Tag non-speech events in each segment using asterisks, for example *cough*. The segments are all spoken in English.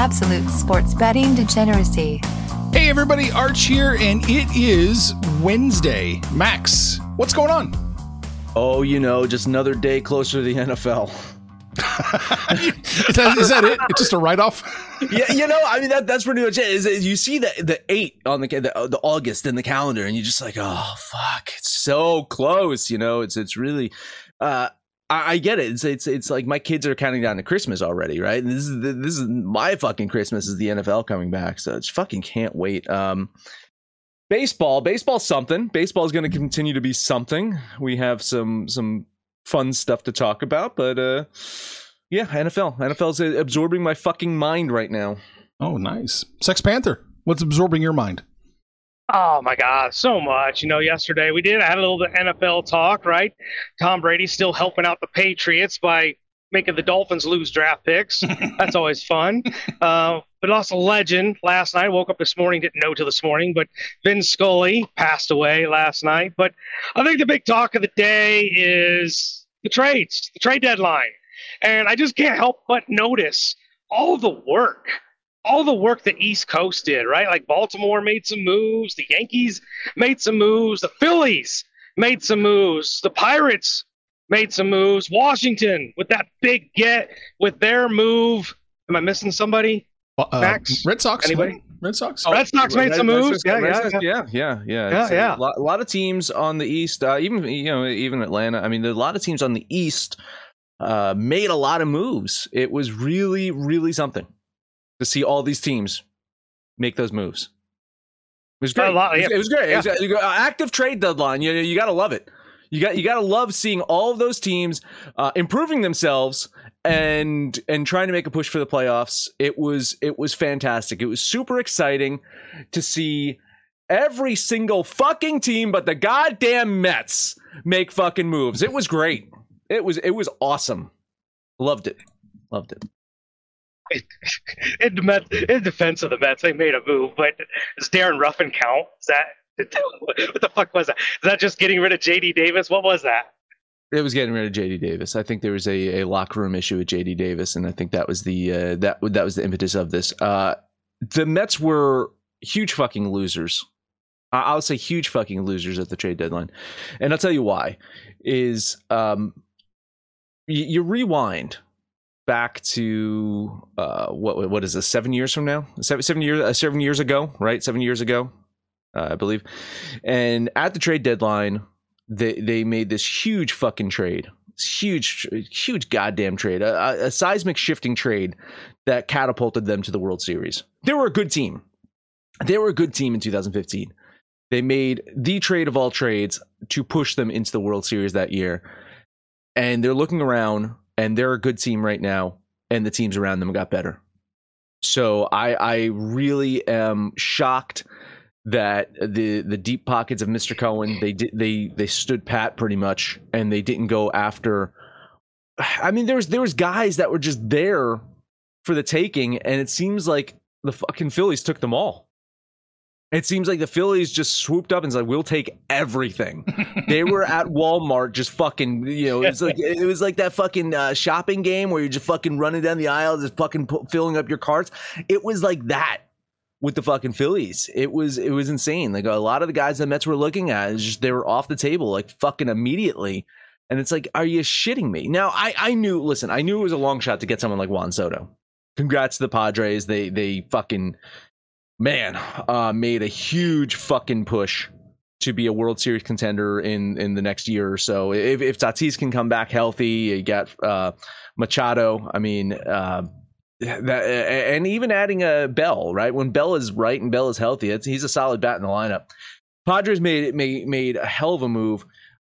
Absolute sports betting degeneracy. Hey everybody, Arch here, and it is Wednesday. Max, what's going on? Oh, you know, just another day closer to the NFL. is, that, is that it? It's just a write off? yeah, you know, I mean that that's pretty much it. Is, is you see the the eight on the, the the August in the calendar, and you're just like, oh fuck, it's so close. You know, it's it's really. Uh, I, I get it. It's it's it's like my kids are counting down to Christmas already, right? And this is the, this is my fucking Christmas is the NFL coming back, so it's fucking can't wait. Um, baseball, baseball's something. Baseball is going to continue to be something. We have some some fun stuff to talk about, but uh, yeah, NFL, NFL's absorbing my fucking mind right now. Oh, nice. Sex Panther, what's absorbing your mind? Oh my God, so much. You know, yesterday we did. I had a little bit NFL talk, right? Tom Brady still helping out the Patriots by making the Dolphins lose draft picks. *laughs* That's always fun. Uh, but also legend last night. Woke up this morning, didn't know till this morning, but Vin Scully passed away last night. But I think the big talk of the day is the trades, the trade deadline. And I just can't help but notice all the work all the work the East Coast did, right? Like Baltimore made some moves, the Yankees made some moves, the Phillies made some moves, the Pirates made some moves, Washington with that big get with their move. Am I missing somebody? Uh, Max? Red Sox. Anybody? Red Sox. Oh, Red Sox made Red, some Red, moves. Red, yeah, yeah, yeah, yeah, yeah, yeah, yeah. A lot, a lot, of teams on the East, uh, even you know, even Atlanta. I mean, a lot of teams on the East uh, made a lot of moves. It was really, really something to see all these teams make those moves. It was great. Lot, yeah. It was great. Yeah. It was, uh, active trade deadline. You you got to love it. You got you got to love seeing all of those teams uh, improving themselves and and trying to make a push for the playoffs. It was it was fantastic. It was super exciting to see every single fucking team but the goddamn Mets make fucking moves. It was great. It was it was awesome. Loved it. Loved it in, in defense of the Mets, they made a move, but does Darren Ruffin count? Is that *laughs* what the fuck was that? Is that just getting rid of JD Davis? What was that? It was getting rid of JD Davis. I think there was a, a locker room issue with JD Davis, and I think that was the uh, that that was the impetus of this. Uh, the Mets were huge fucking losers. I'll say huge fucking losers at the trade deadline, and I'll tell you why. Is um, you, you rewind back to uh, what what is this? Seven years from now? Seven seven years uh, seven years ago, right? Seven years ago, uh, I believe. And at the trade deadline, they they made this huge fucking trade, huge huge goddamn trade, a, a seismic shifting trade that catapulted them to the World Series. They were a good team. They were a good team in 2015. They made the trade of all trades to push them into the World Series that year. And they're looking around and they're a good team right now, and the teams around them got better. So I I really am shocked that the the deep pockets of Mr. Cohen they did they they stood pat pretty much and they didn't go after I mean there was there was guys that were just there for the taking and it seems like the fucking Phillies took them all. It seems like the Phillies just swooped up and said, "We'll take everything." they were at *laughs* Walmart, just fucking, you know, it's like it was like that fucking uh, shopping game where you're just fucking running down the aisle, just fucking filling up your carts. It was like that with the fucking Phillies. It was it was insane. Like a lot of the guys the Mets were looking at, just they were off the table like fucking immediately. And it's like, are you shitting me? Now I I knew. Listen, I knew it was a long shot to get someone like Juan Soto. Congrats to the Padres. They they fucking man, uh, made a huge fucking push to be a World Series contender in in the next year or so. If if Tatis can come back healthy, you got uh, Machado. I mean, uh, that and even adding a Bell right when Bell is right and Bell is healthy, he's a solid bat in the lineup. Padres made made made a hell of a move.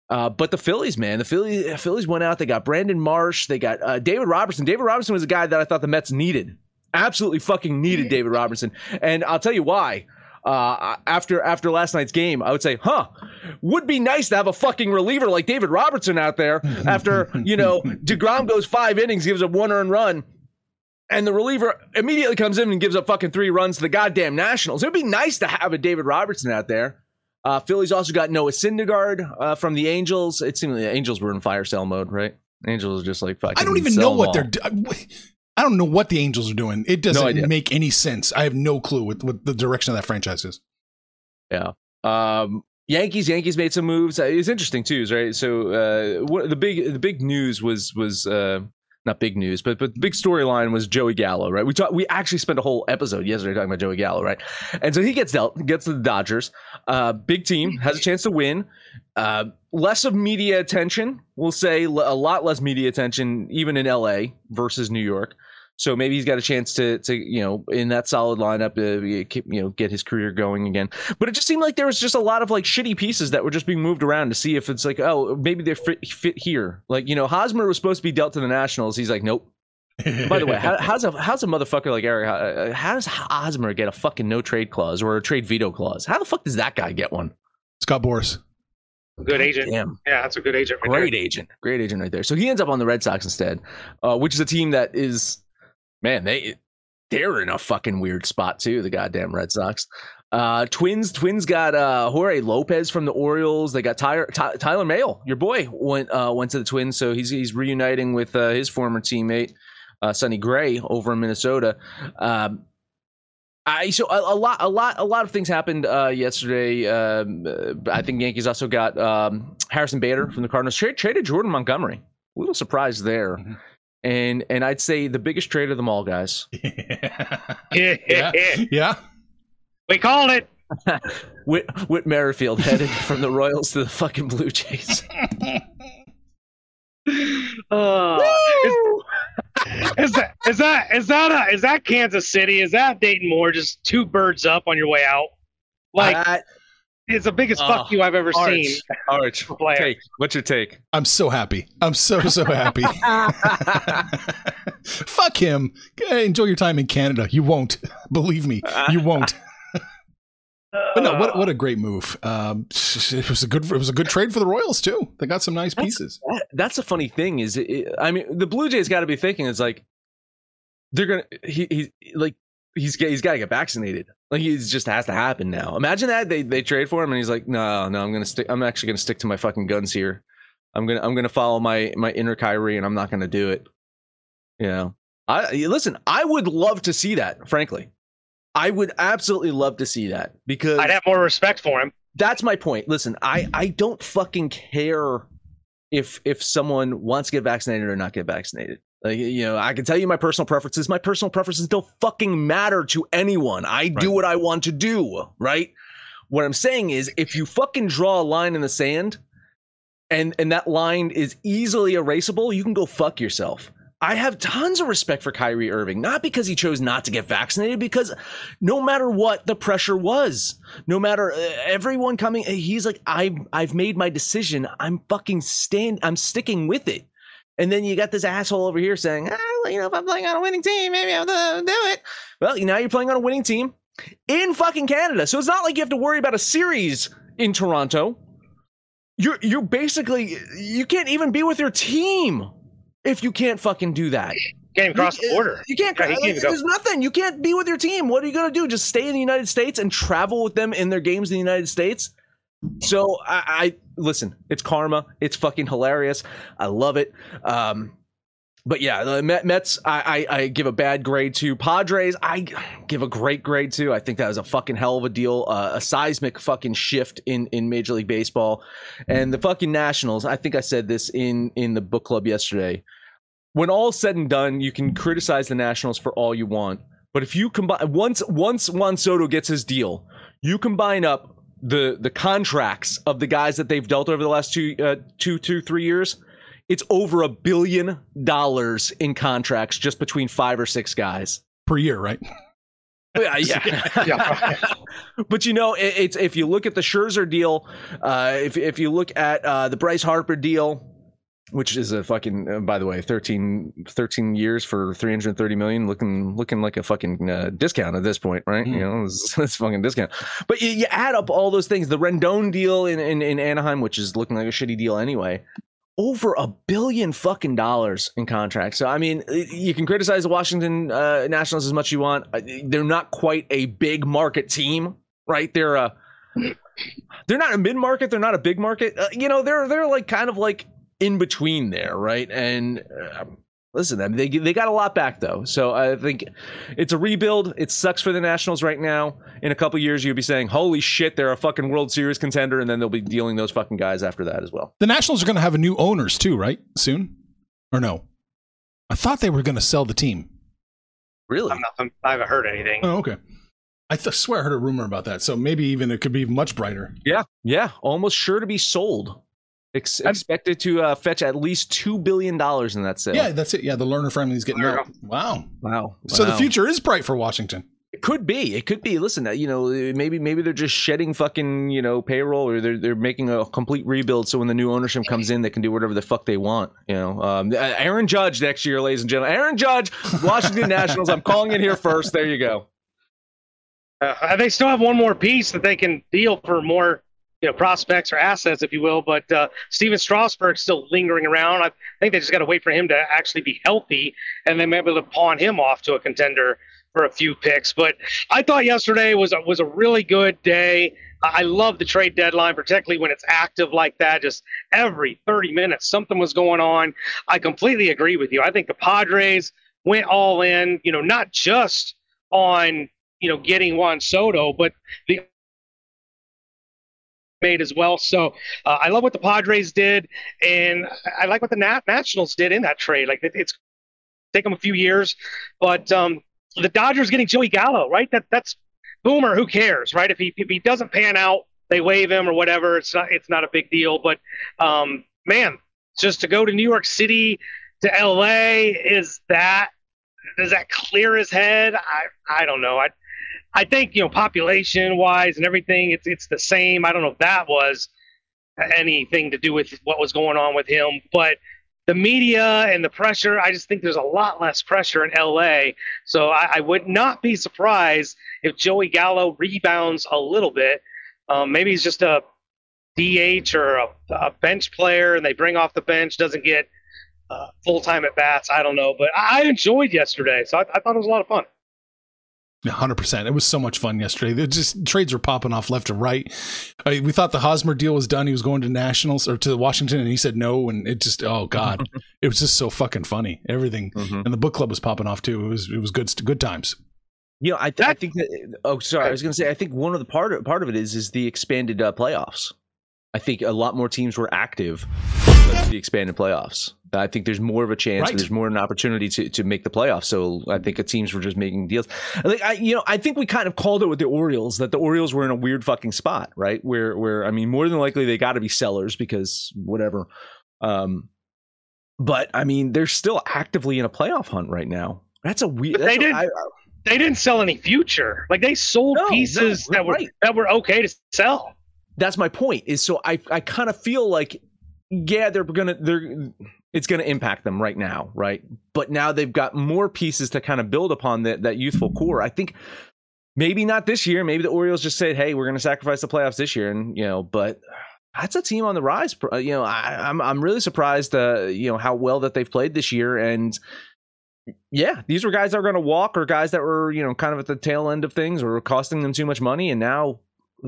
Uh, but the Phillies, man, the Phillies, Phillies went out. They got Brandon Marsh. They got uh, David Robertson. David Robertson was a guy that I thought the Mets needed absolutely fucking needed David Robertson, and I'll tell you why. Uh, after after last night's game, I would say, huh, would be nice to have a fucking reliever like David Robertson out there. After you know *laughs* deGrom goes five innings, gives up one earned run, and the reliever immediately comes in and gives up fucking three runs to the goddamn Nationals. It'd be nice to have a David Robertson out there. Uh, Phillies also got Noah Syndergaard uh, from the Angels. It seemed like the Angels were in fire sale mode, right? Angels are just like fucking. I don't even know what they're doing. I don't know what the Angels are doing. It doesn't idea. make any sense. I have no clue what, what the direction of that franchise is. Yeah. Um, Yankees, Yankees made some moves. Uh, It's interesting too, right? So uh, what, the big the big news was was uh, not big news, but but the big storyline was Joey Gallo, right? We talked. We actually spent a whole episode yesterday talking about Joey Gallo, right? And so he gets dealt, gets to the Dodgers. Uh, big team has a chance to win. Uh, less of media attention, we'll say, a lot less media attention, even in LA versus New York. So maybe he's got a chance to, to you know, in that solid lineup, uh, you know, get his career going again. But it just seemed like there was just a lot of like shitty pieces that were just being moved around to see if it's like, oh, maybe they fit, fit here. Like, you know, Hosmer was supposed to be dealt to the Nationals. He's like, nope. By the way, how, *laughs* how's a how's a motherfucker like Eric? uh, How does Hosmer get a fucking no trade clause or a trade veto clause? How the fuck does that guy get one? Scott Boras. Good agent. Damn, Yeah, that's a good agent. Right great there. agent, great agent right there. So he ends up on the Red Sox instead, uh, which is a team that is, man, they they're in a fucking weird spot too. The goddamn Red Sox. Uh, Twins, Twins got uh, Jorge Lopez from the Orioles. They got Tyler, Ty, Tyler Mahle, your boy, went uh, went to the Twins, so he's he's reuniting with uh, his former teammate uh, Sonny Gray over in Minnesota. Um, I so a, a lot a lot a lot of things happened uh, yesterday. Um, I think Yankees also got um, Harrison Bader from the Cardinals. Trade, traded Jordan Montgomery. A little surprised there. Mhm. And and I'd say the biggest trade of them all, guys. *laughs* yeah. yeah. we called it. *laughs* Whit, Whit Merrifield headed from the Royals to the fucking Blue Jays. *laughs* Uh, is, is that is that is that a, is that Kansas City? Is that Dayton Moore? Just two birds up on your way out. Like That- it's the biggest fuck you I've ever Arch, seen. Arch, *laughs* take. What's your take? I'm so happy. I'm so so happy. *laughs* *laughs* Fuck him. Enjoy your time in Canada. You won't. Believe me, you won't. But no, what what a great move. Um, it was a good it was a good trade for the Royals too. They got some nice That's- pieces. That- that's a funny thing. Is it, it- I mean, the Blue Jays got to be thinking it's like they're gonna he he like he's he's got to get vaccinated. Like he just has to happen now. Imagine that they they trade for him and he's like, no, no, I'm gonna stick. I'm actually gonna stick to my fucking guns here. I'm gonna I'm gonna follow my my inner Kyrie and I'm not gonna do it. You know, I listen. I would love to see that. Frankly, I would absolutely love to see that because I'd have more respect for him. that's my point. Listen, I I don't fucking care if if someone wants to get vaccinated or not get vaccinated. Like you know, I can tell you my personal preferences. My personal preferences don't fucking matter to anyone. I do what I want to do, right? What I'm saying is if you fucking draw a line in the sand and and that line is easily erasable, you can go fuck yourself. I have tons of respect for Kyrie Irving, not because he chose not to get vaccinated, because no matter what the pressure was, no matter uh, everyone coming, he's like, I've I've made my decision. I'm fucking stand. I'm sticking with it. And then you got this asshole over here saying, ah, you know, if I'm playing on a winning team, maybe I'll do it. Well, you now you're playing on a winning team in fucking Canada, so it's not like you have to worry about a series in Toronto. You're you're basically you can't even be with your team if you can't fucking do that. Can't even cross the border. You can't. Yeah, he can't like, there's nothing. You can't be with your team. What are you gonna do? Just stay in the United States and travel with them in their games in the United States? So I listen. It's karma. It's fucking hilarious. I love it. Um, but yeah, the Mets. I, I I give a bad grade to Padres. I give a great grade to. I think that was a fucking hell of a deal. Uh, a seismic fucking shift in in Major League Baseball, and the fucking Nationals. I think I said this in in the book club yesterday when all said and done, you can criticize the Nationals for all you want. But if you combine once once Juan Soto gets his deal, you combine up the the contracts of the guys that they've dealt over the last two uh, two two three years. It's over a billion dollars in contracts just between five or six guys. Per year, right? *laughs* Yeah, *laughs* yeah. but you know, it, it's if you look at the Scherzer deal, uh, if if you look at uh, the Bryce Harper deal, which is a fucking uh, by the way 13, 13 years for 330 million looking looking like a fucking uh, discount at this point right? Mm. you know it's, it's *laughs* fucking discount. But you, you add up all those things the rendon deal in, in in anaheim which is looking like a shitty deal anyway over a billion fucking dollars in contracts. So i mean you can criticize the washington uh, nationals as much as you want. Uh, they're not quite a big market team right? They're a they're not a mid market they're not a big market. Uh, you know they're they're like kind of like in between there, right? And uh, listen, I mean, they they got a lot back though, so I think it's a rebuild. It sucks for the Nationals right now. In a couple years, you'll be saying, "Holy shit, they're a fucking World Series contender," and then they'll be dealing those fucking guys after that as well. The Nationals are going to have a new owners too, right? Soon, or no? I thought they were going to sell the team. Really? I'm not, I haven't heard anything. Oh, okay. I th- swear I heard a rumor about that. So maybe even it could be much brighter. Yeah, yeah, almost sure to be sold. Ex- expected to uh, fetch at least two billion dollars in that sale. Yeah, that's it. Yeah, the Lerner family is getting There you out. Wow. Wow. So the future is bright for Washington. It could be. It could be. Listen, uh, you know, maybe maybe they're just shedding fucking you know payroll, or they're they're making a complete rebuild. So when the new ownership comes in, they can do whatever the fuck they want. You know, um, uh, Aaron Judge next year, ladies and gentlemen. Aaron Judge, Washington *laughs* Nationals. I'm calling it here first. There you go. Uh, they still have one more piece that they can deal for more, you know, prospects or assets, if you will. But uh, Stephen Strasburg's still lingering around. I think they just got to wait for him to actually be healthy, and then maybe to pawn him off to a contender for a few picks. But I thought yesterday was a, was a really good day. I I love the trade deadline, particularly when it's active like that. Just every 30 minutes, something was going on. I completely agree with you. I think the Padres went all in, you know, not just on you know, getting Juan Soto, but the made as well. So uh, I love what the Padres did, and I like what the Nat- Nationals did in that trade. Like it, it's take them a few years, but um, the Dodgers getting Joey Gallo, right? That that's boomer. Who cares, right? If he if he doesn't pan out, they waive him or whatever. It's not it's not a big deal. But um, man, just to go to New York City to L.A. is that does that clear his head? I I don't know. I I think you know population wise and everything, it's it's the same. I don't know if that was anything to do with what was going on with him, but the media and the pressure, I just think there's a lot less pressure in LA. So I, I would not be surprised if Joey Gallo rebounds a little bit. Um, maybe he's just a DH or a, a bench player, and they bring off the bench, doesn't get uh, full time at bats. I don't know, but I enjoyed yesterday, so I, I thought it was a lot of fun. Hundred percent. It was so much fun yesterday. They just trades were popping off left to right. I, we thought the Hosmer deal was done. He was going to Nationals or to Washington, and he said no. And it just, oh god, *laughs* it was just so fucking funny. Everything, Mhm. and the book club was popping off too. It was, it was good, good times. You know, I, th- I think that. Oh, sorry. I was going to say. I think one of the part of, part of it is is the expanded uh, playoffs. I think a lot more teams were active the expanded playoffs. I think there's more of a chance. Right. There's more of an opportunity to, to make the playoffs. So I think the teams were just making deals. Like I, you know, I think we kind of called it with the Orioles that the Orioles were in a weird fucking spot, right? Where where I mean, more than likely they got to be sellers because whatever. Um, but I mean, they're still actively in a playoff hunt right now. That's a weird. They did- I- they didn't sell any future. Like they sold No, pieces no, that were right. that were okay to sell. that's my point is so i i kind of feel like yeah they're gonna they're it's gonna impact them right now right? But now they've got more pieces to kind of build upon that that youthful core. I think maybe not this year. Maybe the orioles just said hey we're gonna sacrifice the playoffs this year and you know but that's a team on the rise you know I, i'm i'm really surprised uh you know how well that they've played this year and yeah, these were guys that were going to walk, or guys that were, you know, kind of at the tail end of things, or costing them too much money, and now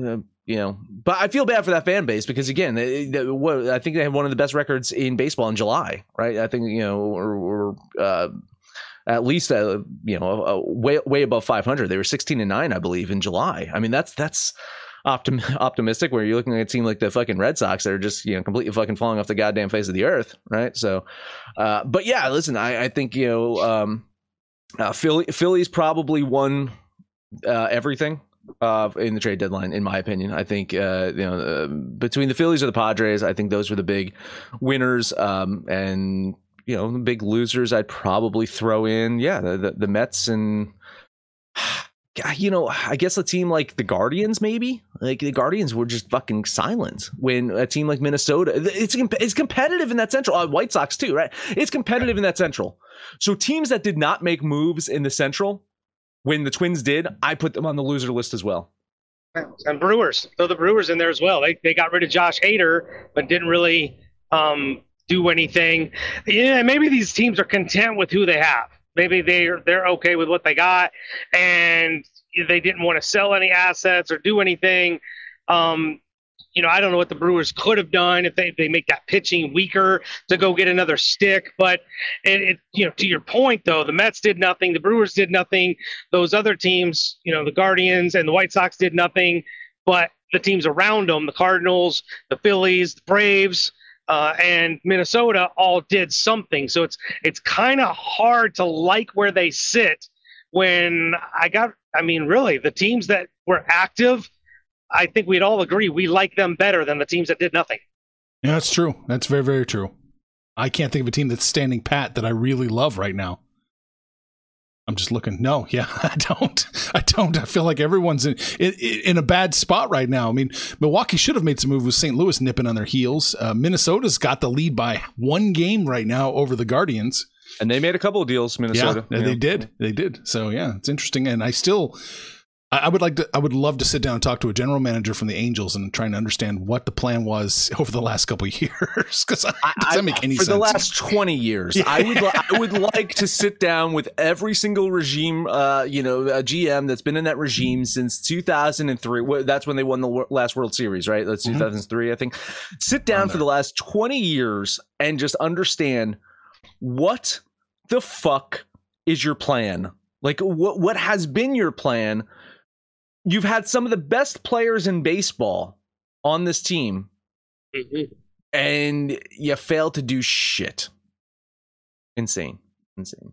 uh, you know, but I feel bad for that fan base because again, they, they, what, I think they have one of the best records in baseball in July, right? I think you know, or, or uh, at least uh, you know, uh, way way above 500. They were 16 and nine, I believe, in July. I mean, that's that's optim- *laughs* optimistic. Where you're looking at a team like the fucking Red Sox that are just you know completely fucking falling off the goddamn face of the earth, right? So, uh, but yeah, listen, I, I think you know, um, uh, Philly Philly's probably won uh, everything uh, in the trade deadline, in my opinion. I think uh, you know uh, between the Phillies or the Padres, I think those were the big winners, um, and you know the big losers. I'd probably throw in, yeah, the, the, the Mets and. *sighs* You know, I guess a team like the Guardians, maybe like the Guardians were just fucking silent when a team like Minnesota, it's it's competitive in that Central. Uh, White Sox too, right? It's competitive in that Central. So teams that did not make moves in the Central, when the Twins did, I put them on the loser list as well. And Brewers, throw the Brewers in there as well. They they got rid of Josh Hader, but didn't really um, do anything. Yeah, maybe these teams are content with who they have. Maybe they're they're okay with what they got, and they didn't want to sell any assets or do anything. Um, you know, I don't know what the Brewers could have done if they, they make that pitching weaker to go get another stick. But it, it, you know, to your point though, the Mets did nothing, the Brewers did nothing, those other teams, you know, the Guardians and the White Sox did nothing, but the teams around them, the Cardinals, the Phillies, the Braves, uh, and Minnesota all did something. So it's it's kind of hard to like where they sit when I got. I mean, really, the teams that were active, I think we'd all agree we like them better than the teams that did nothing. Yeah, that's true. That's very very true. I can't think of a team that's standing pat that I really love right now. I'm just looking. No, *laughs* yeah, I don't. I don't. I feel like everyone's in, in, in a bad spot right now. I mean, Milwaukee should have made some move with St. Louis nipping on their heels. Uh, Minnesota's got the lead by one game right now over the Guardians. And they made a couple of deals, Minnesota. Yeah, yeah, they did. They did. So yeah, it's interesting. And I still I would like to. I would love to sit down and talk to a general manager from the Angels and trying to understand what the plan was *laughs* over the last couple of years. Because does that make any for sense? For the last twenty years, yeah. I would. I would *laughs* like to sit down with every single regime. Uh, you know, a GM that's been in that regime since two thousand and three. That's when they won the last World Series, right? That's two thousand three, I think. Sit down for the last twenty years and just understand what the fuck is your plan. Like what what has been your plan? You've had some of the best players in baseball on this team, mm-hmm. and you fail to do shit. Insane, insane.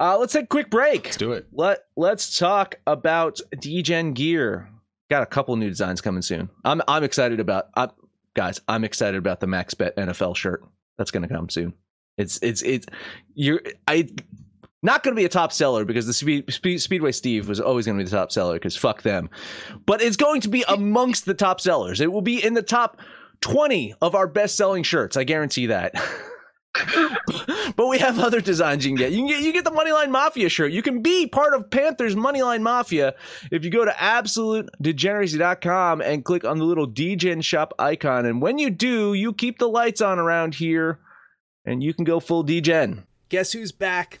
Uh, let's take a quick break. Let's do it. Let Let's talk about DGen gear. Got a couple new designs coming soon. I'm I'm excited about. I'm, guys, I'm excited about the Max Bet NFL shirt that's going to come soon. It's it's it's you. I not going to be a top seller because the speed, speed, Speedway Steve was always going to be the top seller because fuck them. But it's going to be amongst the top sellers. It will be in the top 20 of our best selling shirts. I guarantee that. *laughs* but we have other designs you can get. You can get you get the Moneyline Mafia shirt. You can be part of Panthers Moneyline Mafia if you go to absolutedegeneracy.com and click on the little DGen shop icon. And when you do, you keep the lights on around here and you can go full DGen. Guess who's back?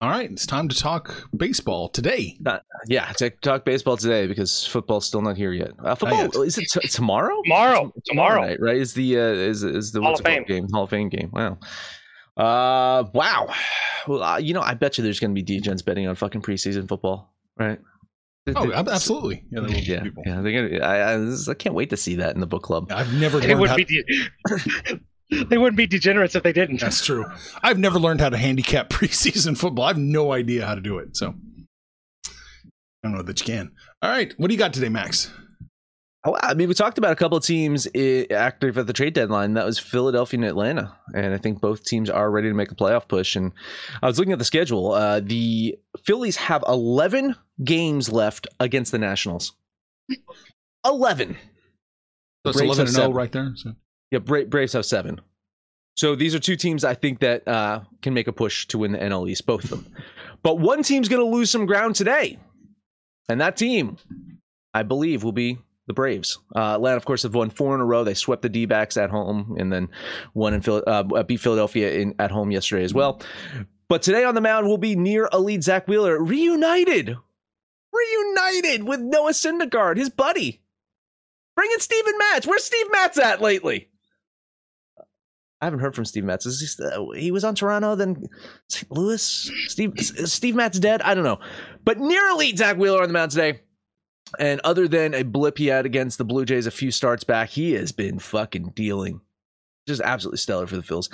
All right, it's time to talk baseball today. Uh, yeah, to talk baseball today because football's still not here yet. Uh, football yet. is it t- tomorrow? Tomorrow, tomorrow, right? Right? Is the uh, is is the Hall of Fame game? Hall of Fame game. Wow. Uh, wow. Well, uh, you know, I bet you there's going to be DGens betting on fucking preseason football, right? Oh, absolutely. Yeah, yeah, yeah. They're gonna, I, I, I, can't wait to see that in the book club. I've never. It would be. They wouldn't be degenerates if they didn't. That's true. I've never learned how to handicap *laughs* preseason football. I have no idea how to do it. So I don't know that you can. All right. What do you got today, Max? Oh, I mean, we talked about a couple of teams active at the trade deadline. That was Philadelphia and Atlanta, and I think both teams are ready to make a playoff push. And I was looking at the schedule. Uh, the Phillies have 11 games left against the Nationals. 11. So it's Braves 11 and 0 right there. So. Yeah, Bra- Braves have seven. So these are two teams I think that uh, can make a push to win the NL East, both of them. *laughs* But one team's going to lose some ground today, and that team, I believe, will be the Braves. Uh, Atlanta, of course, have won four in a row. They swept the D-backs at home, and then won in Phil- uh, beat Philadelphia in at home yesterday as well. But today on the mound will be near elite Zack Wheeler, reunited, reunited with Noah Syndergaard, his buddy. Bring in Steven Matz. Where's Steve Matz at lately? I haven't heard from Steve Matz. Is he, st- uh, he was on Toronto, then St. Louis. Steve Steve Matz dead? I don't know. But near elite Zack Wheeler on the mound today. And other than a blip he had against the Blue Jays a few starts back, he has been fucking dealing. Just absolutely stellar for the Phils.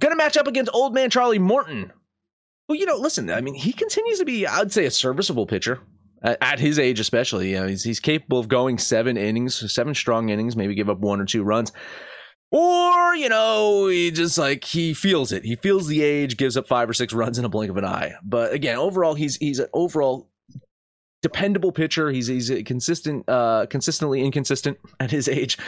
Gonna match up against old man Charlie Morton. Well, you know, listen, I mean, he continues to be, I'd say, a serviceable pitcher at, at his age, especially. You know, he's, he's capable of going seven innings, seven strong innings, maybe give up one or two runs. Or, you know, he just like he feels it. He feels the age, gives up five or six runs in a blink of an eye. But again, overall, he's he's an overall dependable pitcher. He's he's consistent, uh, consistently inconsistent *laughs* at his age,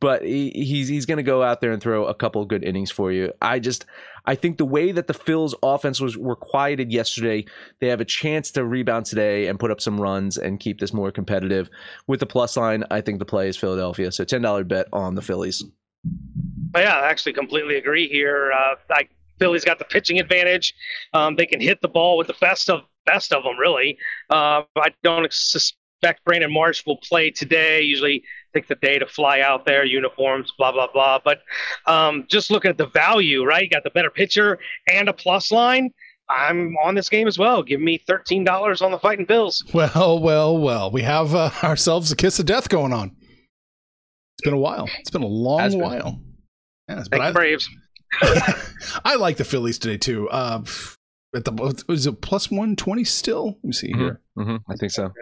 but he, he's he's going to go out there and throw a couple good innings for you. I just I think the way that the Phils offense was were quieted yesterday, they have a chance to rebound today and put up some runs and keep this more competitive. With the plus line, I think the play is Philadelphia. So ten dollar bet on the Phillies. But yeah, I actually completely agree here. Uh, like Philly's got the pitching advantage. Um, they can hit the ball with the best of best of them, really. Uh, I don't suspect Brandon Marsh will play today. Usually take the day to fly out there, uniforms, blah blah blah. But um, just looking at the value, right? You got the better pitcher and a plus line. I'm on this game as well. Give me thirteen dollars on the Fighting Bills. Well, well, well. We have uh, *laughs* ourselves a kiss of death going on. It's been a while. It's been a long been. while. Yes, but I, Braves. *laughs* I like the Phillies today too. Uh, at the was it plus one twenty still? Let me see here. Mm-hmm, I think so.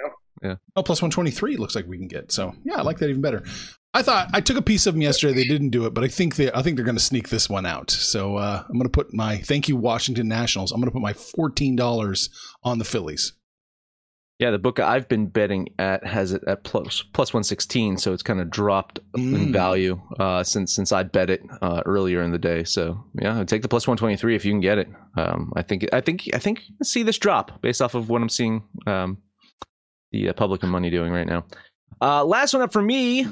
Yeah. Oh, plus one twenty three looks like we can get. So yeah, I like that even better. I thought I took a piece of them yesterday. They didn't do it, but I think they I think they're going to sneak this one out. So uh, I'm going to put my thank you Washington Nationals. I'm going to put my fourteen dollars on the Phillies. Yeah, the book I've been betting at has it at plus plus one sixteen, so it's kind of dropped in Mm. value uh, since since I bet it uh, earlier in the day. So yeah, take the plus one twenty three if you can get it. Um, I think I think I think you can see this drop based off of what I'm seeing um, the uh, public and money doing right now. Uh, last one up for me.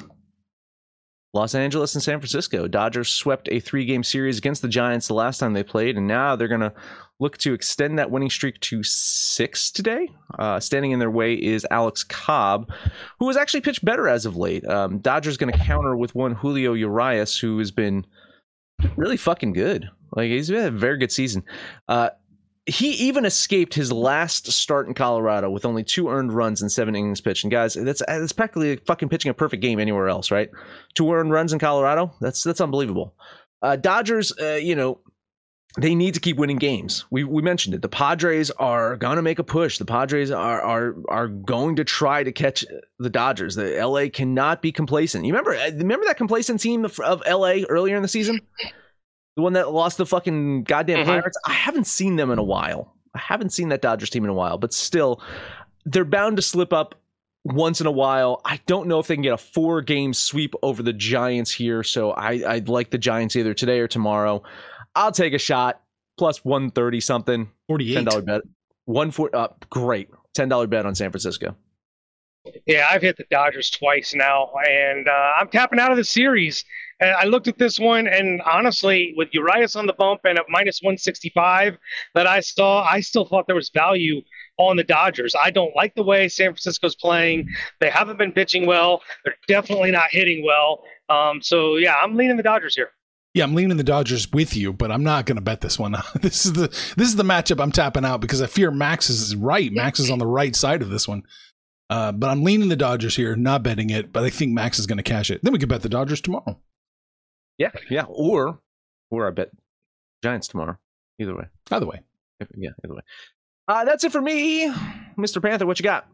Los Angeles and San Francisco. Dodgers swept a three game series against the Giants the last time they played, and now they're going to look to extend that winning streak to six today. Uh, standing in their way is Alex Cobb, who has actually pitched better as of late. Um, Dodgers going to counter with one Julio Urias, who has been really fucking good. Like he's been a very good season. Uh, he even escaped his last start in Colorado with only two earned runs and seven innings pitched. And guys, that's that's practically fucking pitching a perfect game anywhere else, right? Two earned runs in Colorado. That's that's unbelievable. Uh, Dodgers, uh, you know, they need to keep winning games. We we mentioned it. The Padres are going to make a push. The Padres are are are going to try to catch the Dodgers. The LA cannot be complacent. You remember uh, remember that complacent team of, of LA earlier in the season? The one that lost the fucking goddamn Mhm. Pirates. I haven't seen them in a while. I haven't seen that Dodgers team in a while, but still they're bound to slip up once in a while. I don't know if they can get a four game sweep over the Giants here. So I, I'd like the Giants either today or tomorrow. I'll take a shot. Plus 130 something. Forty eight. $10 bet. One four uh, great. $10 bet on San Francisco. Yeah, I've hit the Dodgers twice now, and uh, I'm tapping out of the series. And I looked at this one, and honestly, with Urias on the bump and at minus 165 that I saw, I still thought there was value on the Dodgers. I don't like the way San Francisco's playing. They haven't been pitching well. They're definitely not hitting well. Um, so yeah, I'm leaning the Dodgers here. Yeah, I'm leaning the Dodgers with you, but I'm not going to bet this one. *laughs* this is the this is the matchup I'm tapping out because I fear Max is right. Max is on the right side of this one. Uh, but I'm leaning the Dodgers here, not betting it. But I think Max is going to cash it. Then we could bet the Dodgers tomorrow. Yeah, yeah. Or or I bet Giants tomorrow. Either way. Either way, Yeah, either way. Uh, that's it for me. Mr. Panther, what you got?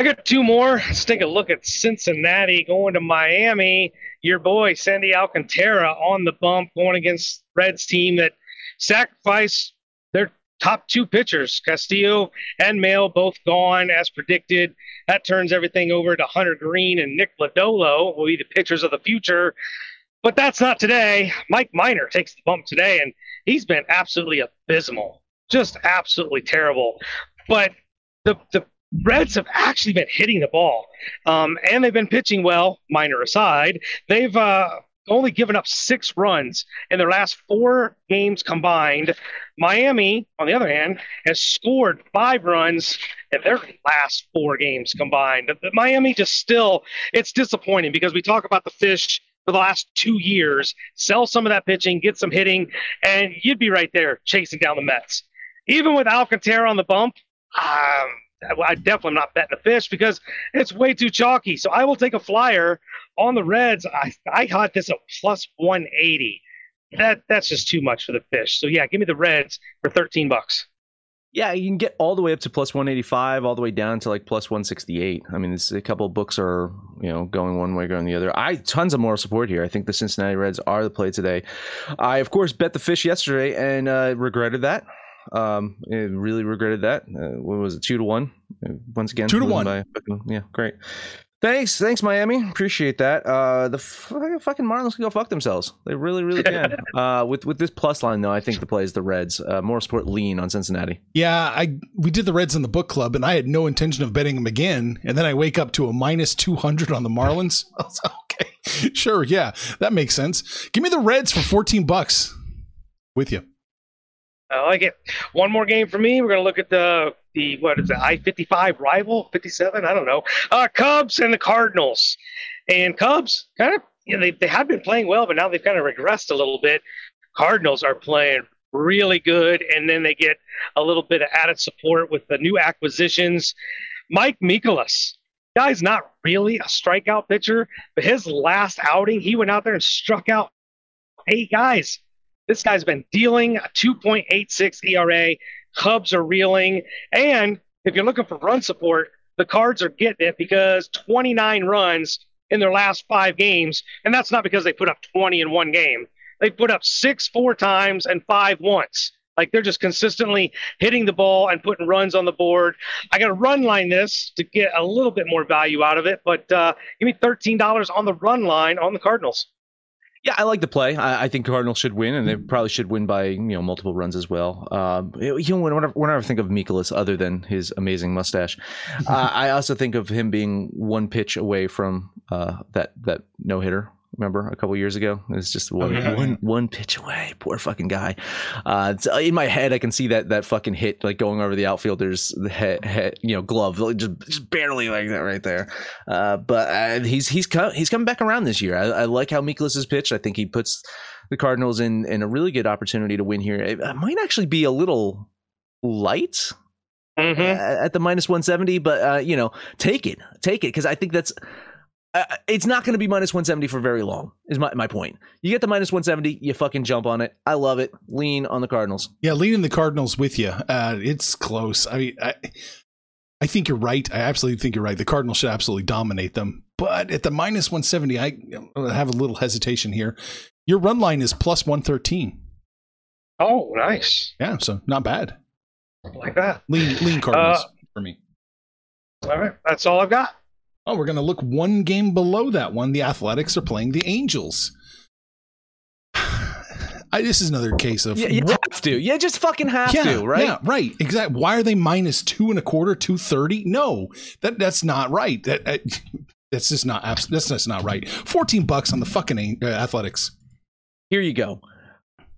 I got two more. Let's take a look at Cincinnati going to Miami. Your boy Sandy Alcantara on the bump going against Reds team that sacrificed their top two pitchers, Castillo and Mahle, both gone as predicted. That turns everything over to Hunter Greene and Nick Lodolo, will be the pitchers of the future. But that's not today. Mike Minor takes the bump today, and he's been absolutely abysmal, just absolutely terrible. But the the Reds have actually been hitting the ball, um, and they've been pitching well. Minor aside, they've uh, only given up six runs in their last four games combined. Miami, on the other hand, has scored five runs in their last four games combined. Miami just still, it's disappointing because we talk about the fish for the last two years, sell some of that pitching, get some hitting, and you'd be right there chasing down the Mets. Even with Alcantara on the bump, um, I definitely am not betting the fish because it's way too chalky. So I will take a flyer on the Reds. I I had this at plus 180. That that's just too much for the fish. So yeah, give me the Reds for 13 bucks. Yeah, you can get all the way up to plus 185, all the way down to like plus 168. I mean, a couple books are, you know, going one way, going the other. I tons of moral support here. I think the Cincinnati Reds are the play today. I, of course, bet the fish yesterday and uh, regretted that. Um, really regretted that. Uh, what was it? Two to one. Uh, once again, two to one. By, yeah, great. Thanks, thanks, Miami. Appreciate that. Uh, the fucking Marlins can go fuck themselves. They really, really can. *laughs* uh, with with this plus line though, I think the play is the Reds. Uh, more support lean on Cincinnati. Yeah, I we did the Reds in the book club, and I had no intention of betting them again. And then I wake up to a minus two hundred on the Marlins. *laughs* okay, sure, yeah, that makes sense. Give me the Reds for fourteen bucks. With you. I like it. One more game for me. We're going to look at the the what is it? I fifty five rival fifty seven. I don't know. Uh, Cubs and the Cardinals. And Cubs kind of you know, they they have been playing well, but now they've kind of regressed a little bit. Cardinals are playing really good, and then they get a little bit of added support with the new acquisitions. Mike Mikolas, guy's not really a strikeout pitcher, but his last outing, he went out there and struck out eight guys. This guy's been dealing a 2.86 ERA. Cubs are reeling. And if you're looking for run support, the Cards are getting it because 29 runs in their last five games. And that's not because they put up 20 in one game. They put up six four times and five once. Like they're just consistently hitting the ball and putting runs on the board. I got to run line this to get a little bit more value out of it, but uh, give me $13 on the run line on the Cardinals. Yeah, I like the play. I, I, think Cardinals should win, and they probably should win by you know multiple runs as well. Um, you know, whenever, whenever I think of Mikolas, other than his amazing mustache, *laughs* uh, I also think of him being one pitch away from uh, that that no hitter Remember a couple years ago? It was just one, oh, yeah. one, one pitch away. Poor fucking guy. Uh, uh, in my head, I can see that that fucking hit like going over the outfielder's the head, head you know, glove, just just barely like that right there. Uh, but uh, he's he's come, he's coming back around this year. I, I like how Mikolas is pitched. I think he puts the Cardinals in in a really good opportunity to win here. It, it might actually be a little light Mm-hmm. at the minus 170 but uh, you know take it take it because i think that's uh, it's not going to be minus 170 for very long is my, my point. You get the minus 170 you fucking jump on it. I love it. Lean on the cardinals. Yeah leaning the cardinals with you uh, it's close. I mean I, I think you're right. I absolutely think you're right. The cardinals should absolutely dominate them. But at the minus 170 i have a little hesitation here. Your run line is plus 113 oh nice. Yeah so not bad. Like that. Lean lean cardinals uh, for me. all right. That's all i've got Oh, we're going to look one game below that one. The Athletics are playing the Angels. *sighs* I, this is another case of yeah, you what? have to. You just fucking have yeah, to, right? Yeah, right. Exactly. Why are they minus two and a quarter, two thirty? No, that that's not right. That, that *laughs* that's just not that's just not right. Fourteen bucks on the fucking uh, Athletics. Here you go.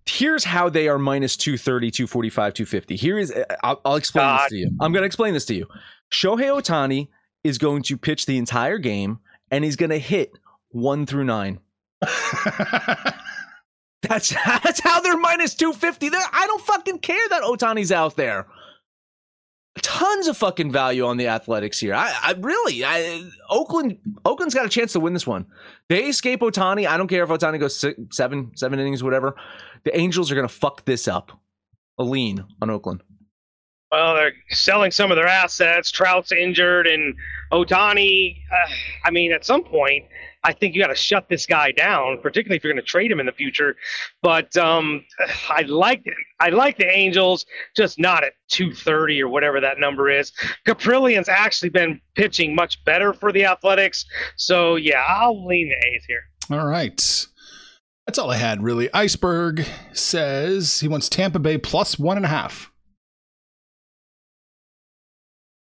Here's how they are minus 230, 245, 250. Here is, uh, I'll, I'll explain God. this to you. I'm going to explain this to you. Shohei Ohtani is going to pitch the entire game and he's going to hit one through nine. *laughs* that's that's how they're minus 250. They're, I don't fucking care that Ohtani's out there. Tons of fucking value on the athletics here. I, I really, I, Oakland, Oakland's got a chance to win this one. They escape Ohtani. I don't care if Ohtani goes six, seven, seven innings, whatever. The Angels are going to fuck this up. A lean on Oakland. Well, they're selling some of their assets. Trout's injured, and Ohtani. Uh, I mean, at some point, I think you got to shut this guy down, particularly if you're going to trade him in the future. But um, *sighs* I like I like the Angels, just not at 230 or whatever that number is. Kaprielian's actually been pitching much better for the Athletics, so yeah, I'll lean the A's here. All right. That's all I had, really. Iceberg says he wants Tampa Bay plus one and a half.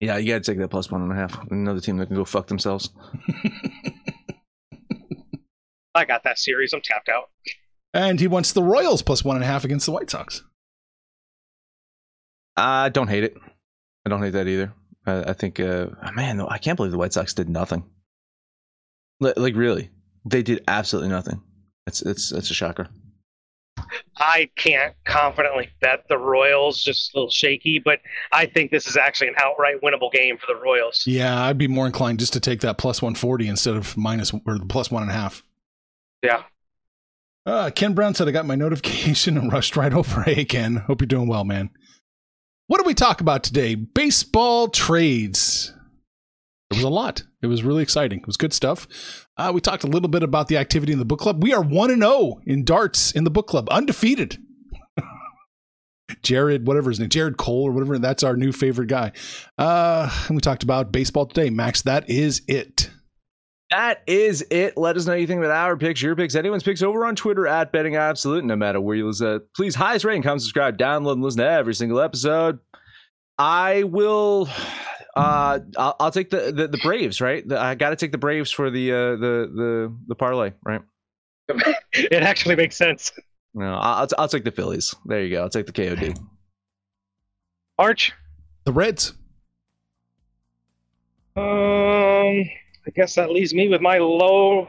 Yeah, you got to take that plus one and a half. Another team that can go fuck themselves. *laughs* I got that series. I'm tapped out. And he wants the Royals plus one and a half against the White Sox. I don't hate it. I don't hate that either. I, I think, uh, man, I can't believe the White Sox did nothing. Like, like really, they did absolutely nothing. It's it's it's a shocker. I can't confidently bet the Royals, just a little shaky, but I think this is actually an outright winnable game for the Royals. Yeah, I'd be more inclined just to take that plus 140 instead of minus or the plus one and a half. Yeah. Uh, Ken Brown said, I got my notification and rushed right over. *laughs* Hey, Ken. Hope you're doing well, man. What do we talk about today? Baseball trades. There was a lot. It was really exciting. It was good stuff. Uh, we talked a little bit about the activity in the book club. We are 1 and 0 in darts in the book club, undefeated. Jared, whatever his name, Jared Cole or whatever. That's our new favorite guy. Uh, and we talked about baseball today. Max, that is it. That is it. Let us know you think about our picks, your picks, anyone's picks over on Twitter at Betting Absolute. No matter where you listen, please highest rating, comment, subscribe, download, and listen to every single episode. I will. Uh, I'll, I'll take the, the, the Braves. Right, the, I got to take the Braves for the uh, the the the parlay. Right. *laughs* it actually makes sense. No, I'll I'll take the Phillies. There you go. I'll take the KOD. Arch. The Reds. Um. I guess that leaves me with my low.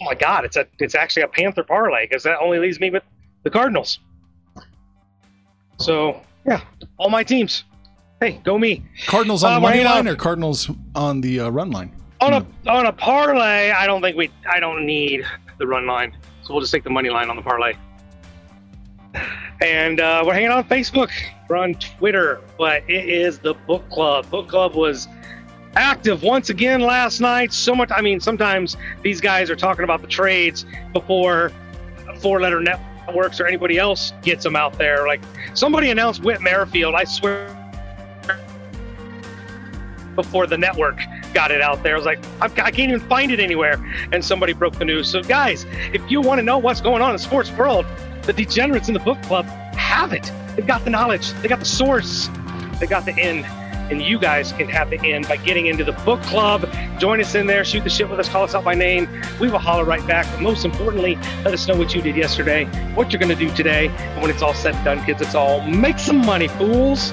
Oh my God! It's a it's actually a Panther parlay because that only leaves me with the Cardinals. So yeah, all my teams. Hey, go me. Cardinals on uh, the money line or Cardinals on the uh, run line? On a on a parlay, I don't think we. I don't need the run line, so we'll just take the money line on the parlay. And uh, we're hanging on Facebook. We're on Twitter, but it is the book club. Book club was active once again last night. So much. I mean, sometimes these guys are talking about the trades before four letter networks or anybody else gets them out there. Like somebody announced Whit Merrifield. I swear. Before the network got it out there, I was like, I can't even find it anywhere. And somebody broke the news. So, guys, if you want to know what's going on in the sports world, the degenerates in the book club have it. They've got the knowledge, they got the source, they got the end and you guys can have the end by getting into the book club. Join us in there, shoot the shit with us, call us out by name. We will holler right back. But most importantly, let us know what you did yesterday, what you're going to do today, and when it's all said and done, kids, it's all make some money, fools.